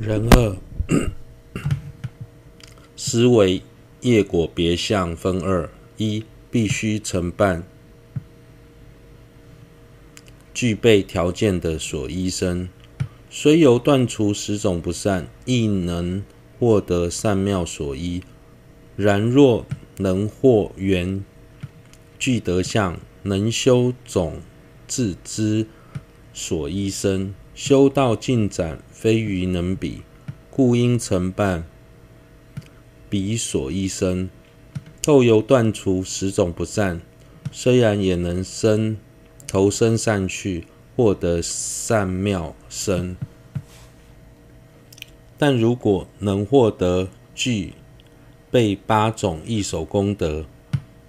人二，思维业果别相分二：一、必须承办具备条件的所依生，虽由断除十种不善，亦能获得善妙所依。然若能获缘具德相，能修种智之所依生，修道进展，非愚能比，故应承办彼所依生。透由断除十种不善，虽然也能生投生善趣，获得善妙生。但如果能获得具备八种异首功德，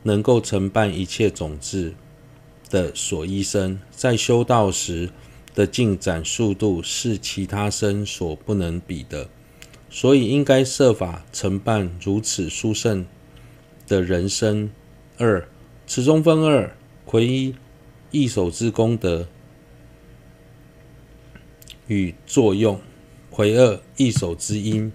能够承办一切种子的所依生，在修道时，的进展速度是其他生所不能比的，所以应该设法承办如此殊胜的人生。二，此中分二：魁一一手之功德与作用；魁二一手之因。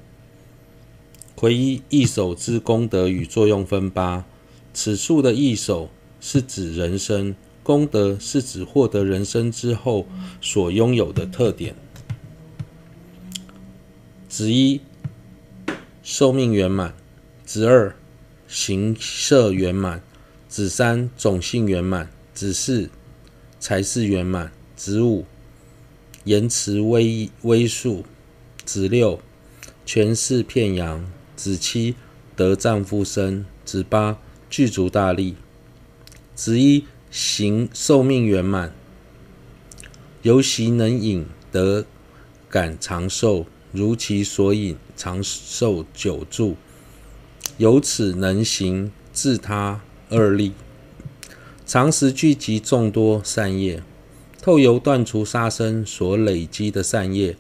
魁一一手之功德与作用分八。此处的一手是指人生。功德是指获得人生之后所拥有的特点。子一寿命圆满，子二形色圆满，子三种性圆满，子四财势圆满，子五言辞威威术，子六权势片扬，子七得丈夫身，子八具足大利。子一。行寿命圆满，由习能饮得感长寿，如其所饮长寿久住，由此能行自他二利，常时聚集众多善业，透由断除杀生所累积的善业，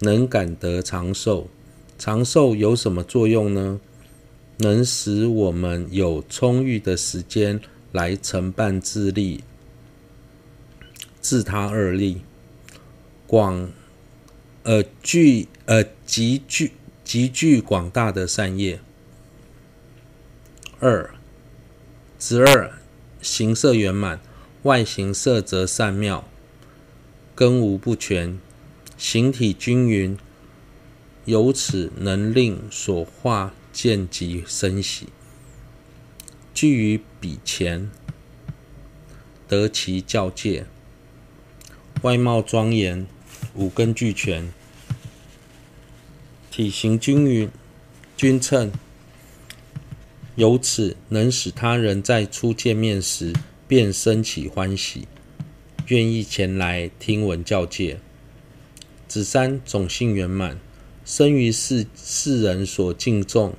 能感得长寿。长寿有什么作用呢？能使我们有充裕的时间。来承办自利，自他二利，广呃具呃极具极具广大的善业。二十二形色圆满，外形色泽善妙，根无不全，形体均匀，由此能令所化见即生喜。具于彼前，得其教诫，外貌庄严，五根俱全，体型均匀均称，由此能使他人在初见面时便生起欢喜，愿意前来听闻教诫。子三种性圆满，生于世世人所敬重、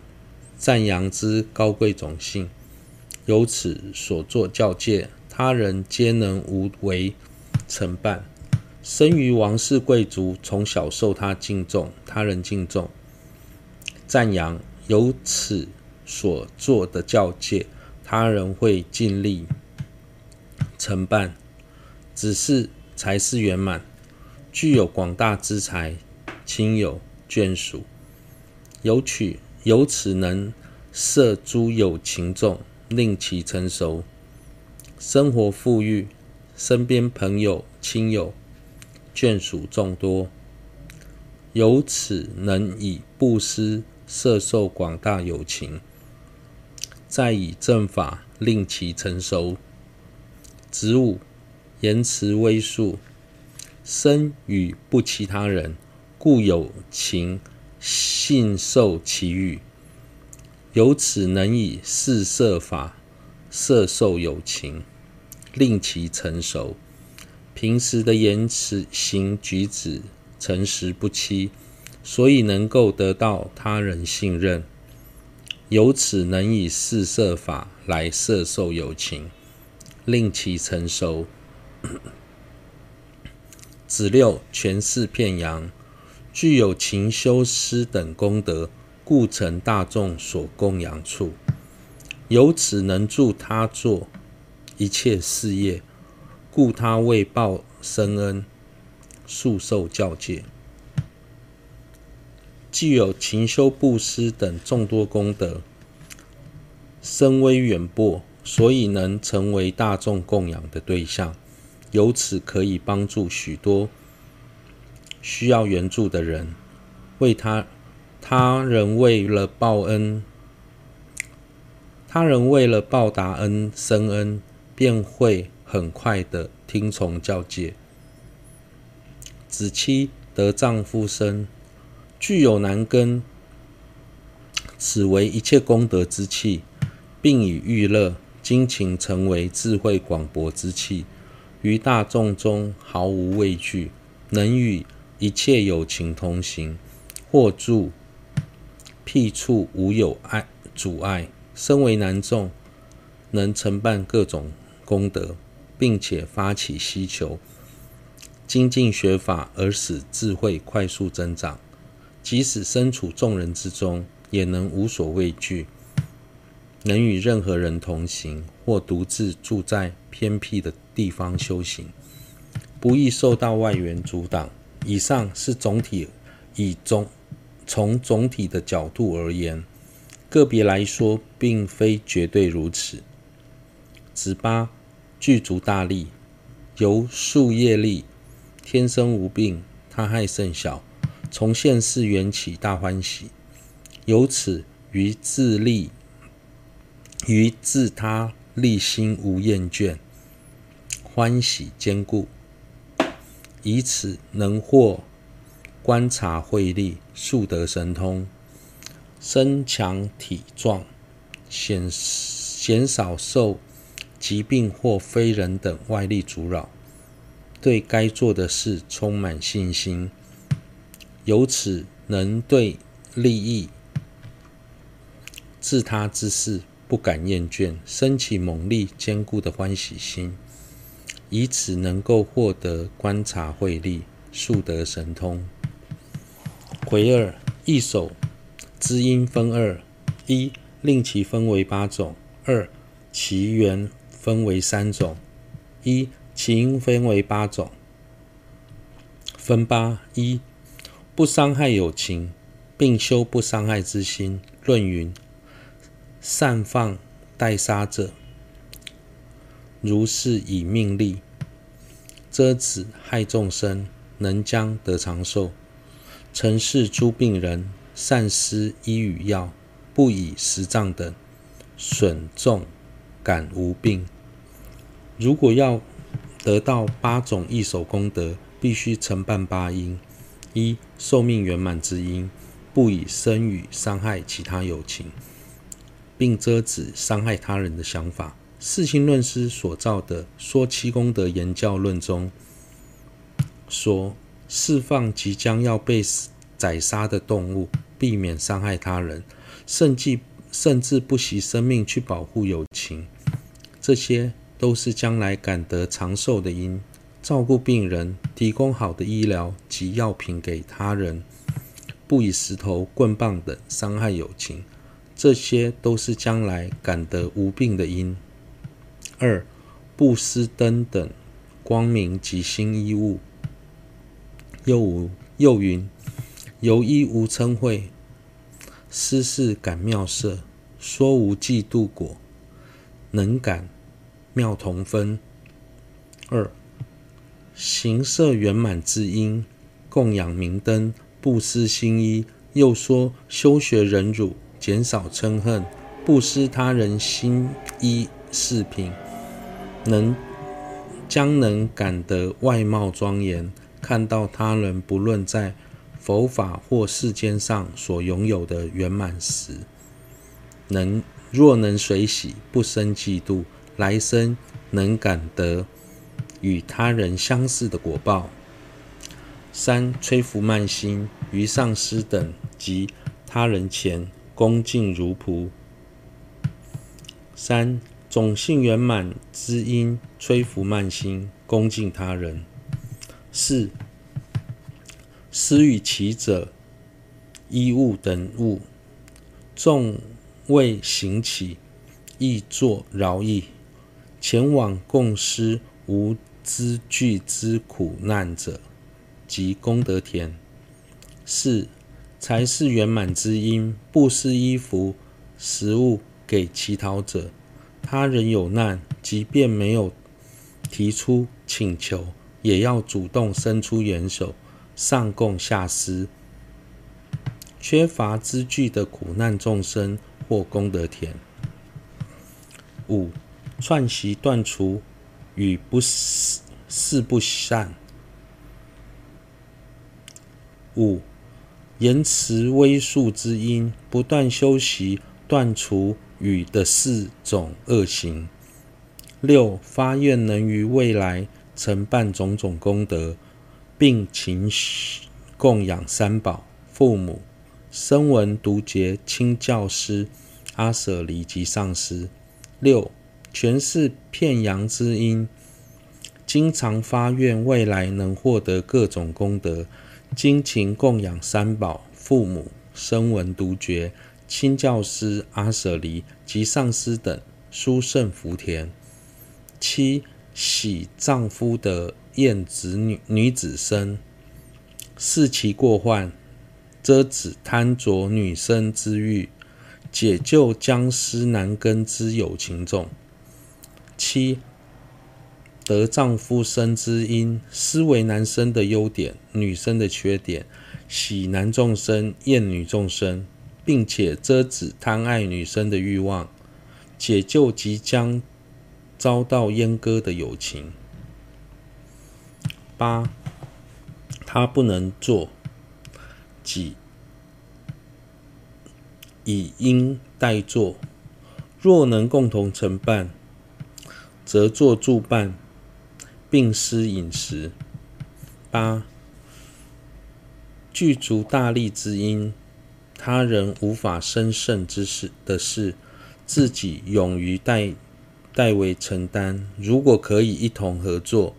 赞扬之高贵种性。由此所作教诫，他人皆能无为承办。生于王室贵族，从小受他敬重，他人敬重、赞扬。由此所做的教诫，他人会尽力承办。只是财识圆满，具有广大之财、亲友眷属，由取由此能摄诸有情众。令其成熟，生活富裕，身边朋友、亲友、眷属众多，由此能以布施摄受广大有情，再以正法令其成熟。子五言辞威术，身与不其他人，故有情信受其语。由此能以四摄法摄受有情，令其成熟。平时的言辞行举止诚实不欺，所以能够得到他人信任。由此能以四摄法来摄受有情，令其成熟。子六权势遍扬，具有勤修施等功德。故成大众所供养处，由此能助他做一切事业，故他为报生恩，速受教诫。具有勤修布施等众多功德，声威远播，所以能成为大众供养的对象，由此可以帮助许多需要援助的人，为他他人为了报恩，他人为了报答恩生恩，便会很快的听从教诫。子期得丈夫生，具有男根，此为一切功德之器，并以欲乐精勤成为智慧广博之器，于大众中毫无畏惧，能与一切有情同行，或助僻处无有碍阻碍。身为男众，能承办各种功德，并且发起希求。精进学法而使智慧快速增长，即使身处众人之中，也能无所畏惧，能与任何人同行，或独自住在偏僻的地方修行，不易受到外缘阻挡。以上是总体，以中从总体的角度而言，个别来说并非绝对如此。子八具足大利，由宿业力。天生无病，他害甚小，从现世缘起大欢喜，由此于自利于自他利心无厌倦，欢喜坚固，以此能获观察慧力，速得神通，身强体壮，显显少受疾病或非人等外力阻扰。对该做的事充满信心，由此能对利益自他之事不敢厌倦，升起猛力坚固的欢喜心，以此能够获得观察慧力，速得神通。癸二一手知音分二：一令其分为八种；二其缘分为三种。一其因分为八种，分八一，不伤害有情，并修不伤害之心。论云：善放待杀者，如是以命力遮止害众生，能将得长寿。曾视诸病人，善施医与药，不以十杖等损众，感无病。如果要得到八种异手功德，必须承办八因：一、寿命圆满之因，不以身语伤害其他有情，并遮止伤害他人的想法。世亲论师所造的《说七功德言教论》中说，释放即将要被宰杀的动物，避免伤害他人，甚至甚至不惜生命去保护友情，这些。都是将来感得长寿的因，照顾病人，提供好的医疗及药品给他人，不以石头、棍棒等伤害友情，这些都是将来感得无病的因。二、布施灯等光明及新衣物。又无又云：由衣无嗔恚，施事感妙色，说无嫉妒果，能感。妙同分。二、行色圆满之因，供养明灯，布施新衣。又说修学忍辱，减少嗔恨，布施他人心衣饰品，能将能感得外貌庄严，看到他人不论在佛法或世间上所拥有的圆满时，能若能随喜，不生嫉妒。来生能感得与他人相似的果报。三、吹拂慢心，于上师等及他人前恭敬如仆。三、种性圆满之因，吹拂慢心，恭敬他人。四、施与乞者衣物等物，众为行乞，亦作饶益。前往共施无资具之苦难者，及功德田。四、才是圆满之因。布施衣服、食物给乞讨者，他人有难，即便没有提出请求，也要主动伸出援手，上供下施。缺乏资具的苦难众生或功德田。五、串习断除与不四不善。五、言辞威术之因，不断修习断除与的四种恶行。六、发愿能于未来承办种种功德，并勤供养三宝、父母、声闻独觉亲教师、阿舍离及上师。六、全是片阳之因，经常发愿未来能获得各种功德。精勤供养三宝、父母、声闻独觉、亲教师、阿舍离及上师等殊胜福田。七、喜丈夫的厌子女女子身，视其过患，遮止贪着女生之欲，解救僵尸难根之有情众。七。得丈夫身之因，思维男生的优点，女生的缺点，喜男众生，厌女众生，并且遮止贪爱女生的欲望，解救即将遭到阉割的友情。八，他不能做，即以因代做，若能共同承办，则做助办。并施饮食。八，具足大力之因，他人无法生胜之事的事，自己勇于代代为承担。如果可以一同合作，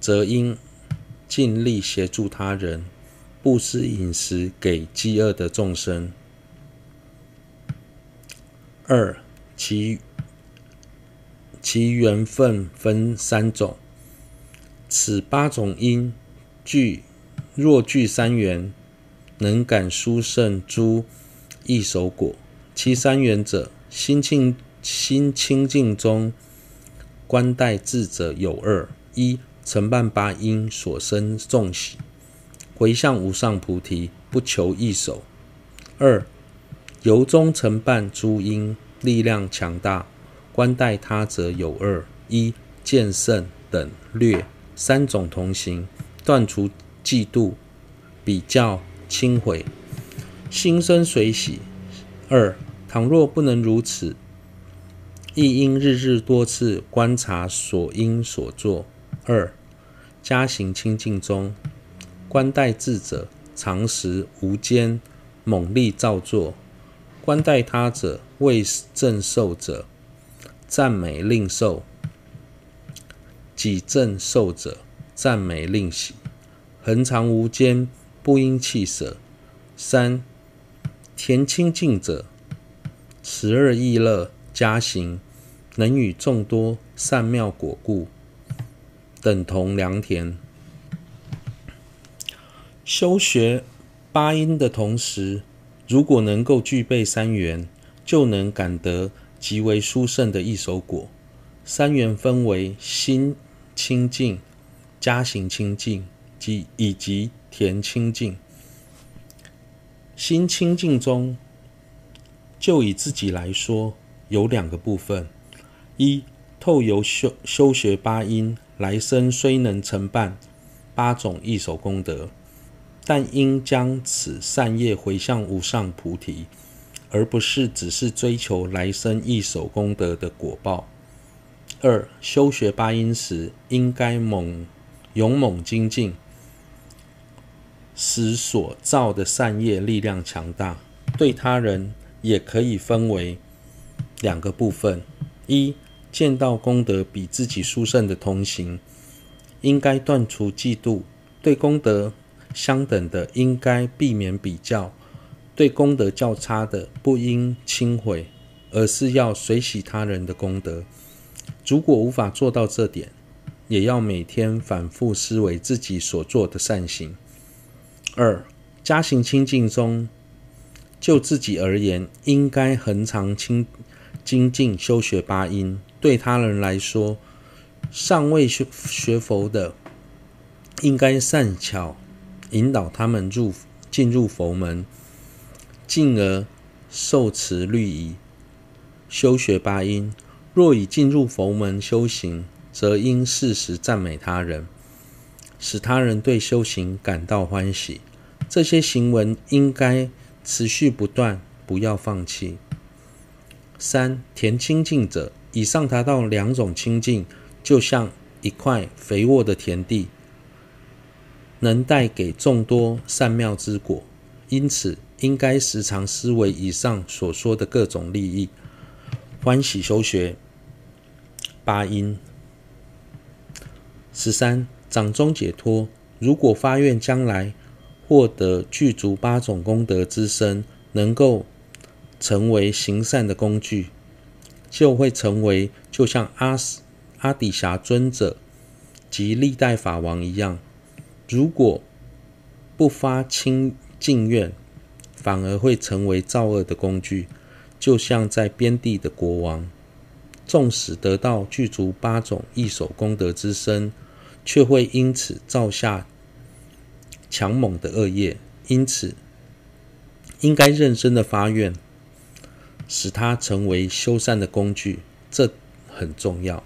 则应尽力协助他人，布施饮食给饥饿的众生。二，其。其缘分分三种，此八种因具若具三缘，能感殊胜诸异熟果。其三缘者，心清心清净中观待智者有二：一、承办八因所生众喜，回向无上菩提，不求异手；二、由衷承办诸因，力量强大。观待他者有二：一、见胜等略。三种同行，断除嫉妒、比较、轻毁，心生随喜；二、倘若不能如此，亦应日日多次观察所应所作。二、家行清净中，观待智者常时无间猛力造作，观待他者未正受者。赞美令受，己正受者赞美令喜，恒常无间，不应弃舍。三田清净者，慈乐意乐，加行能与众多善妙果故，等同良田。修学八音的同时，如果能够具备三缘，就能感得。极为殊胜的异熟果。三缘分为心清净、加行清净及以及田清净。心清净中，就以自己来说，有两个部分：一，透由修修学八因，来生虽能承办八种异手功德，但应将此善业回向无上菩提。而不是只是追求来生异手功德的果报。二、修学八因时，应该猛勇猛精进，使所造的善业力量强大。对他人也可以分为两个部分：一、见到功德比自己殊胜的同行，应该断除嫉妒；对功德相等的，应该避免比较。对功德较差的，不应轻毁，而是要随喜他人的功德。如果无法做到这点，也要每天反复思维自己所做的善行。二、加行清净中，就自己而言，应该恒常清精进修学八因；对他人来说，尚未学学佛的，应该善巧引导他们入进入佛门，进而受持律仪，修学八因。若已进入佛门修行，则应适时赞美他人，使他人对修行感到欢喜。这些行文应该持续不断，不要放弃。三、田清净者，以上达到两种清净，就像一块肥沃的田地，能带给众多善妙之果。因此，应该时常思维以上所说的各种利益，欢喜修学八因。十三、掌中解脱，如果发愿将来。获得具足八种功德之身，能够成为行善的工具，就会成为就像阿阿底峡尊者及历代法王一样。如果不发清净愿，反而会成为造恶的工具，就像在边地的国王，纵使得到具足八种异首功德之身，却会因此造下。强猛的恶业，因此应该认真的发愿，使它成为修缮的工具，这很重要。